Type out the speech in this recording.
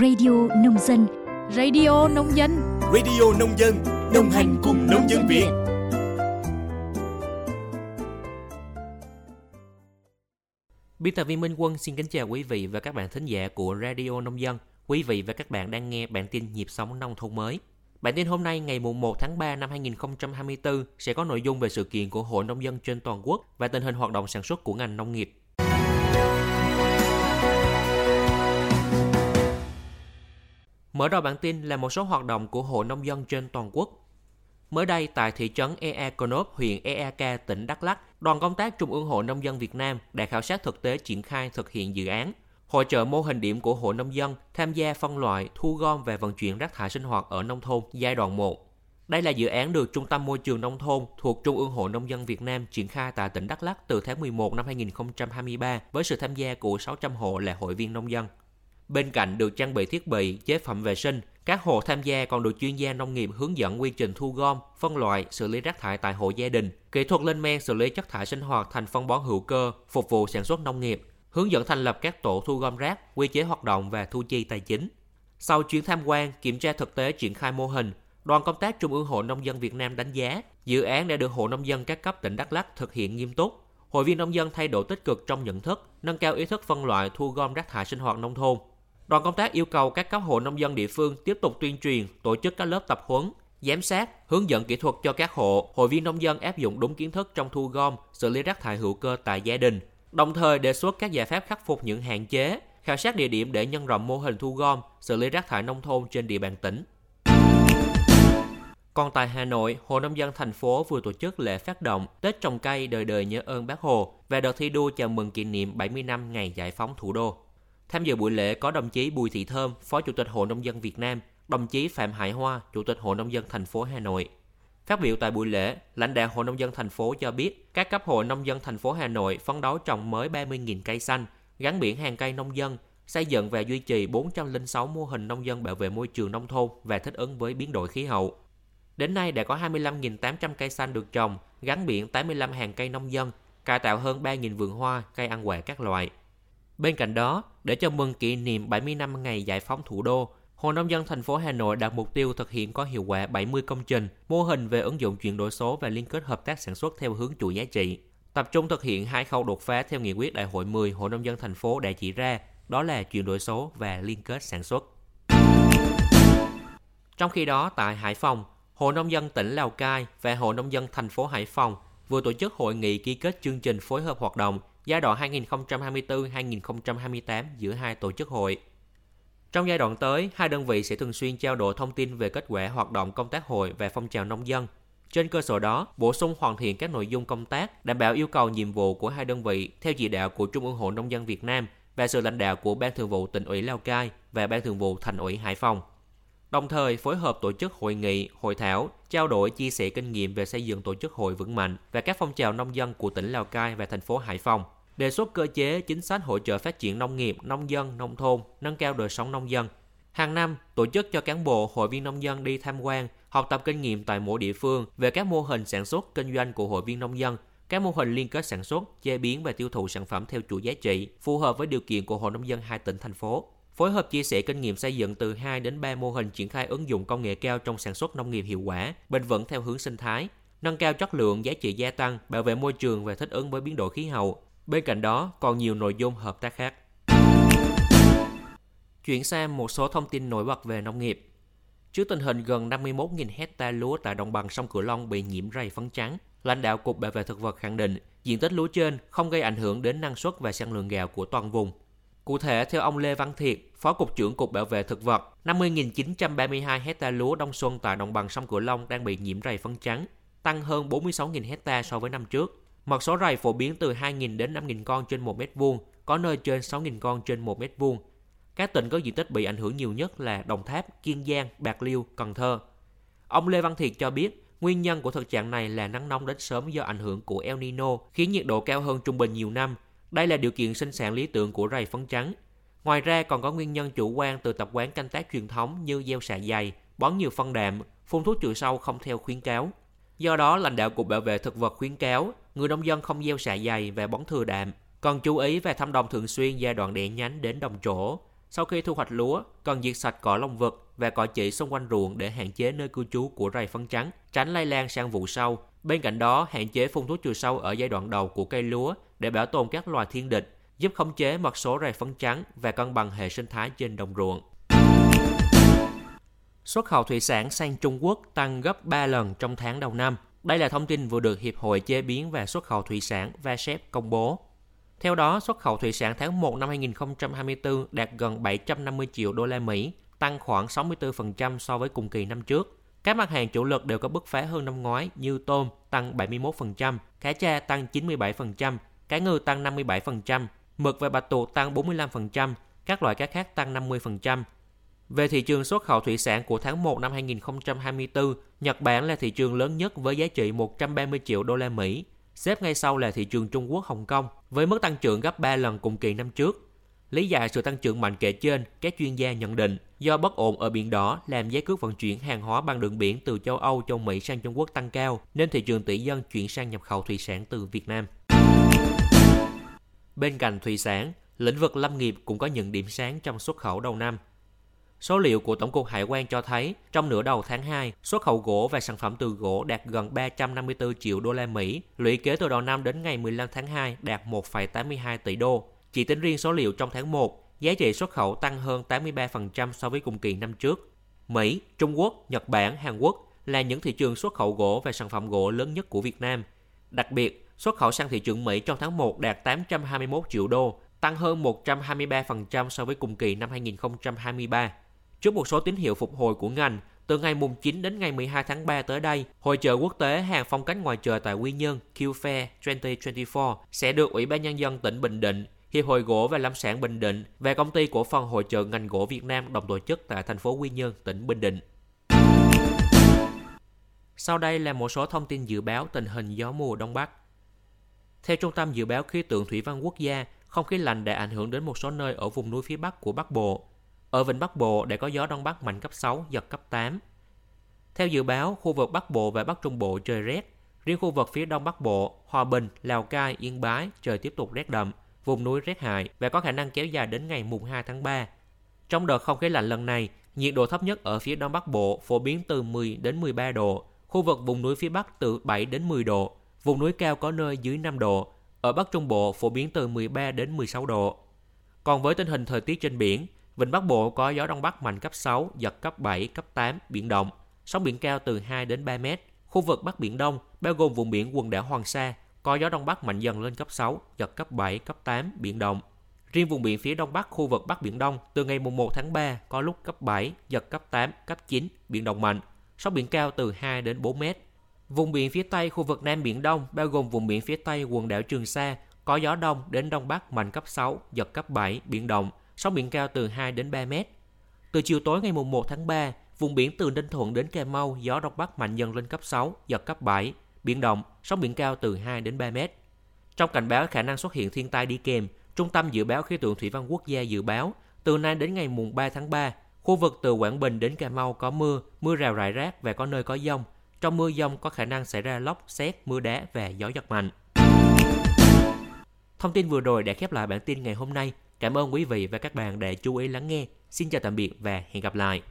Radio Nông Dân Radio Nông Dân Radio Nông Dân Đồng hành cùng nông dân Việt Biên tập viên Minh Quân xin kính chào quý vị và các bạn thính giả của Radio Nông Dân. Quý vị và các bạn đang nghe bản tin nhịp sống nông thôn mới. Bản tin hôm nay ngày 1 tháng 3 năm 2024 sẽ có nội dung về sự kiện của Hội Nông dân trên toàn quốc và tình hình hoạt động sản xuất của ngành nông nghiệp. Mở đầu bản tin là một số hoạt động của Hội Nông dân trên toàn quốc. Mới đây, tại thị trấn Ea Konop, huyện Eak, tỉnh Đắk Lắk, đoàn công tác Trung ương Hội Nông dân Việt Nam đã khảo sát thực tế triển khai thực hiện dự án hỗ trợ mô hình điểm của Hội Nông dân tham gia phân loại, thu gom và vận chuyển rác thải sinh hoạt ở nông thôn giai đoạn 1. Đây là dự án được Trung tâm Môi trường Nông thôn thuộc Trung ương Hội Nông dân Việt Nam triển khai tại tỉnh Đắk Lắk từ tháng 11 năm 2023 với sự tham gia của 600 hộ là hội viên nông dân. Bên cạnh được trang bị thiết bị, chế phẩm vệ sinh, các hộ tham gia còn được chuyên gia nông nghiệp hướng dẫn quy trình thu gom, phân loại, xử lý rác thải tại hộ gia đình, kỹ thuật lên men xử lý chất thải sinh hoạt thành phân bón hữu cơ, phục vụ sản xuất nông nghiệp, hướng dẫn thành lập các tổ thu gom rác, quy chế hoạt động và thu chi tài chính. Sau chuyến tham quan, kiểm tra thực tế triển khai mô hình, đoàn công tác Trung ương Hội Nông dân Việt Nam đánh giá dự án đã được Hội Nông dân các cấp tỉnh Đắk Lắk thực hiện nghiêm túc. Hội viên nông dân thay đổi tích cực trong nhận thức, nâng cao ý thức phân loại thu gom rác thải sinh hoạt nông thôn. Đoàn công tác yêu cầu các cấp hội nông dân địa phương tiếp tục tuyên truyền, tổ chức các lớp tập huấn, giám sát, hướng dẫn kỹ thuật cho các hộ, hội viên nông dân áp dụng đúng kiến thức trong thu gom, xử lý rác thải hữu cơ tại gia đình, đồng thời đề xuất các giải pháp khắc phục những hạn chế, khảo sát địa điểm để nhân rộng mô hình thu gom, xử lý rác thải nông thôn trên địa bàn tỉnh. Còn tại Hà Nội, Hội Nông dân thành phố vừa tổ chức lễ phát động Tết trồng cây đời đời nhớ ơn Bác Hồ và đợt thi đua chào mừng kỷ niệm 70 năm ngày giải phóng thủ đô. Tham dự buổi lễ có đồng chí Bùi Thị Thơm, Phó Chủ tịch Hội Nông dân Việt Nam, đồng chí Phạm Hải Hoa, Chủ tịch Hội Nông dân thành phố Hà Nội, Phát biểu tại buổi lễ, lãnh đạo Hội Nông dân thành phố cho biết các cấp hội nông dân thành phố Hà Nội phấn đấu trồng mới 30.000 cây xanh, gắn biển hàng cây nông dân, xây dựng và duy trì 406 mô hình nông dân bảo vệ môi trường nông thôn và thích ứng với biến đổi khí hậu. Đến nay đã có 25.800 cây xanh được trồng, gắn biển 85 hàng cây nông dân, cải tạo hơn 3.000 vườn hoa, cây ăn quả các loại. Bên cạnh đó, để chào mừng kỷ niệm 70 năm ngày giải phóng thủ đô, Hội Nông dân thành phố Hà Nội đặt mục tiêu thực hiện có hiệu quả 70 công trình, mô hình về ứng dụng chuyển đổi số và liên kết hợp tác sản xuất theo hướng chuỗi giá trị. Tập trung thực hiện hai khâu đột phá theo nghị quyết đại hội 10 Hội Nông dân thành phố đã chỉ ra, đó là chuyển đổi số và liên kết sản xuất. Trong khi đó, tại Hải Phòng, Hội Nông dân tỉnh Lào Cai và Hội Nông dân thành phố Hải Phòng vừa tổ chức hội nghị ký kết chương trình phối hợp hoạt động giai đoạn 2024-2028 giữa hai tổ chức hội. Trong giai đoạn tới, hai đơn vị sẽ thường xuyên trao đổi thông tin về kết quả hoạt động công tác hội và phong trào nông dân. Trên cơ sở đó, bổ sung hoàn thiện các nội dung công tác, đảm bảo yêu cầu nhiệm vụ của hai đơn vị theo chỉ đạo của Trung ương Hội Nông dân Việt Nam và sự lãnh đạo của Ban Thường vụ tỉnh ủy Lào Cai và Ban Thường vụ Thành ủy Hải Phòng. Đồng thời phối hợp tổ chức hội nghị, hội thảo, trao đổi chia sẻ kinh nghiệm về xây dựng tổ chức hội vững mạnh và các phong trào nông dân của tỉnh Lào Cai và thành phố Hải Phòng đề xuất cơ chế chính sách hỗ trợ phát triển nông nghiệp, nông dân, nông thôn, nâng cao đời sống nông dân. Hàng năm, tổ chức cho cán bộ, hội viên nông dân đi tham quan, học tập kinh nghiệm tại mỗi địa phương về các mô hình sản xuất, kinh doanh của hội viên nông dân, các mô hình liên kết sản xuất, chế biến và tiêu thụ sản phẩm theo chuỗi giá trị, phù hợp với điều kiện của hội nông dân hai tỉnh thành phố. Phối hợp chia sẻ kinh nghiệm xây dựng từ 2 đến 3 mô hình triển khai ứng dụng công nghệ cao trong sản xuất nông nghiệp hiệu quả, bền vững theo hướng sinh thái, nâng cao chất lượng giá trị gia tăng, bảo vệ môi trường và thích ứng với biến đổi khí hậu, Bên cạnh đó, còn nhiều nội dung hợp tác khác. Chuyển sang một số thông tin nổi bật về nông nghiệp. Trước tình hình gần 51.000 hecta lúa tại đồng bằng sông Cửu Long bị nhiễm rầy phấn trắng, lãnh đạo Cục Bảo vệ Thực vật khẳng định diện tích lúa trên không gây ảnh hưởng đến năng suất và sản lượng gạo của toàn vùng. Cụ thể, theo ông Lê Văn Thiệt, Phó Cục trưởng Cục Bảo vệ Thực vật, 50.932 hecta lúa đông xuân tại đồng bằng sông Cửu Long đang bị nhiễm rầy phấn trắng, tăng hơn 46.000 hecta so với năm trước. Mật số rầy phổ biến từ 2.000 đến 5.000 con trên 1 mét vuông, có nơi trên 6.000 con trên 1 mét vuông. Các tỉnh có diện tích bị ảnh hưởng nhiều nhất là Đồng Tháp, Kiên Giang, Bạc Liêu, Cần Thơ. Ông Lê Văn Thiệt cho biết, nguyên nhân của thực trạng này là nắng nóng đến sớm do ảnh hưởng của El Nino, khiến nhiệt độ cao hơn trung bình nhiều năm. Đây là điều kiện sinh sản lý tưởng của rầy phấn trắng. Ngoài ra còn có nguyên nhân chủ quan từ tập quán canh tác truyền thống như gieo xạ dày, bón nhiều phân đạm, phun thuốc trừ sâu không theo khuyến cáo. Do đó, lãnh đạo Cục Bảo vệ Thực vật khuyến cáo người nông dân không gieo xạ dày và bón thừa đạm, còn chú ý về thăm đồng thường xuyên giai đoạn đẻ nhánh đến đồng trổ, Sau khi thu hoạch lúa, cần diệt sạch cỏ lông vật và cỏ chỉ xung quanh ruộng để hạn chế nơi cư trú của rầy phấn trắng, tránh lây lan sang vụ sau. Bên cạnh đó, hạn chế phun thuốc trừ sâu ở giai đoạn đầu của cây lúa để bảo tồn các loài thiên địch, giúp khống chế mật số rầy phấn trắng và cân bằng hệ sinh thái trên đồng ruộng. Xuất khẩu thủy sản sang Trung Quốc tăng gấp 3 lần trong tháng đầu năm. Đây là thông tin vừa được Hiệp hội Chế biến và Xuất khẩu Thủy sản VASEP công bố. Theo đó, xuất khẩu thủy sản tháng 1 năm 2024 đạt gần 750 triệu đô la Mỹ, tăng khoảng 64% so với cùng kỳ năm trước. Các mặt hàng chủ lực đều có bứt phá hơn năm ngoái như tôm tăng 71%, cá cha tăng 97%, cá ngừ tăng 57%, mực và bạch tuộc tăng 45%, các loại cá khác tăng 50%. Về thị trường xuất khẩu thủy sản của tháng 1 năm 2024, Nhật Bản là thị trường lớn nhất với giá trị 130 triệu đô la Mỹ, xếp ngay sau là thị trường Trung Quốc Hồng Kông với mức tăng trưởng gấp 3 lần cùng kỳ năm trước. Lý giải sự tăng trưởng mạnh kể trên, các chuyên gia nhận định do bất ổn ở Biển Đỏ làm giá cước vận chuyển hàng hóa bằng đường biển từ châu Âu, châu Mỹ sang Trung Quốc tăng cao, nên thị trường tỷ dân chuyển sang nhập khẩu thủy sản từ Việt Nam. Bên cạnh thủy sản, lĩnh vực lâm nghiệp cũng có những điểm sáng trong xuất khẩu đầu năm. Số liệu của Tổng cục Hải quan cho thấy, trong nửa đầu tháng 2, xuất khẩu gỗ và sản phẩm từ gỗ đạt gần 354 triệu đô la Mỹ, lũy kế từ đầu năm đến ngày 15 tháng 2 đạt 1,82 tỷ đô. Chỉ tính riêng số liệu trong tháng 1, giá trị xuất khẩu tăng hơn 83% so với cùng kỳ năm trước. Mỹ, Trung Quốc, Nhật Bản, Hàn Quốc là những thị trường xuất khẩu gỗ và sản phẩm gỗ lớn nhất của Việt Nam. Đặc biệt, xuất khẩu sang thị trường Mỹ trong tháng 1 đạt 821 triệu đô, tăng hơn 123% so với cùng kỳ năm 2023. Trước một số tín hiệu phục hồi của ngành, từ ngày mùng 9 đến ngày 12 tháng 3 tới đây, Hội trợ quốc tế hàng phong cách ngoài trời tại Quy Nhơn Q-Fair 2024 sẽ được Ủy ban Nhân dân tỉnh Bình Định, Hiệp hội Gỗ và Lâm sản Bình Định và Công ty Cổ phần Hội trợ ngành gỗ Việt Nam đồng tổ chức tại thành phố Quy Nhơn, tỉnh Bình Định. Sau đây là một số thông tin dự báo tình hình gió mùa Đông Bắc. Theo Trung tâm Dự báo Khí tượng Thủy văn Quốc gia, không khí lạnh đã ảnh hưởng đến một số nơi ở vùng núi phía Bắc của Bắc Bộ. Ở Vịnh Bắc Bộ để có gió Đông Bắc mạnh cấp 6, giật cấp 8. Theo dự báo, khu vực Bắc Bộ và Bắc Trung Bộ trời rét. Riêng khu vực phía Đông Bắc Bộ, Hòa Bình, Lào Cai, Yên Bái trời tiếp tục rét đậm, vùng núi rét hại và có khả năng kéo dài đến ngày mùng 2 tháng 3. Trong đợt không khí lạnh lần này, nhiệt độ thấp nhất ở phía Đông Bắc Bộ phổ biến từ 10 đến 13 độ, khu vực vùng núi phía Bắc từ 7 đến 10 độ, vùng núi cao có nơi dưới 5 độ, ở Bắc Trung Bộ phổ biến từ 13 đến 16 độ. Còn với tình hình thời tiết trên biển, Vịnh Bắc Bộ có gió Đông Bắc mạnh cấp 6, giật cấp 7, cấp 8, biển động, sóng biển cao từ 2 đến 3 mét. Khu vực Bắc Biển Đông, bao gồm vùng biển quần đảo Hoàng Sa, có gió Đông Bắc mạnh dần lên cấp 6, giật cấp 7, cấp 8, biển động. Riêng vùng biển phía Đông Bắc khu vực Bắc Biển Đông, từ ngày 1 tháng 3 có lúc cấp 7, giật cấp 8, cấp 9, biển động mạnh, sóng biển cao từ 2 đến 4 mét. Vùng biển phía Tây khu vực Nam Biển Đông, bao gồm vùng biển phía Tây quần đảo Trường Sa, có gió đông đến đông bắc mạnh cấp 6, giật cấp 7, biển động, sóng biển cao từ 2 đến 3 mét. Từ chiều tối ngày 1 tháng 3, vùng biển từ Ninh Thuận đến Cà Mau gió đông bắc mạnh dần lên cấp 6, giật cấp 7, biển động, sóng biển cao từ 2 đến 3 mét. Trong cảnh báo khả năng xuất hiện thiên tai đi kèm, Trung tâm Dự báo Khí tượng Thủy văn Quốc gia dự báo từ nay đến ngày mùng 3 tháng 3, khu vực từ Quảng Bình đến Cà Mau có mưa, mưa rào rải rác và có nơi có dông. Trong mưa dông có khả năng xảy ra lốc, xét, mưa đá và gió giật mạnh. Thông tin vừa rồi đã khép lại bản tin ngày hôm nay. Cảm ơn quý vị và các bạn đã chú ý lắng nghe. Xin chào tạm biệt và hẹn gặp lại.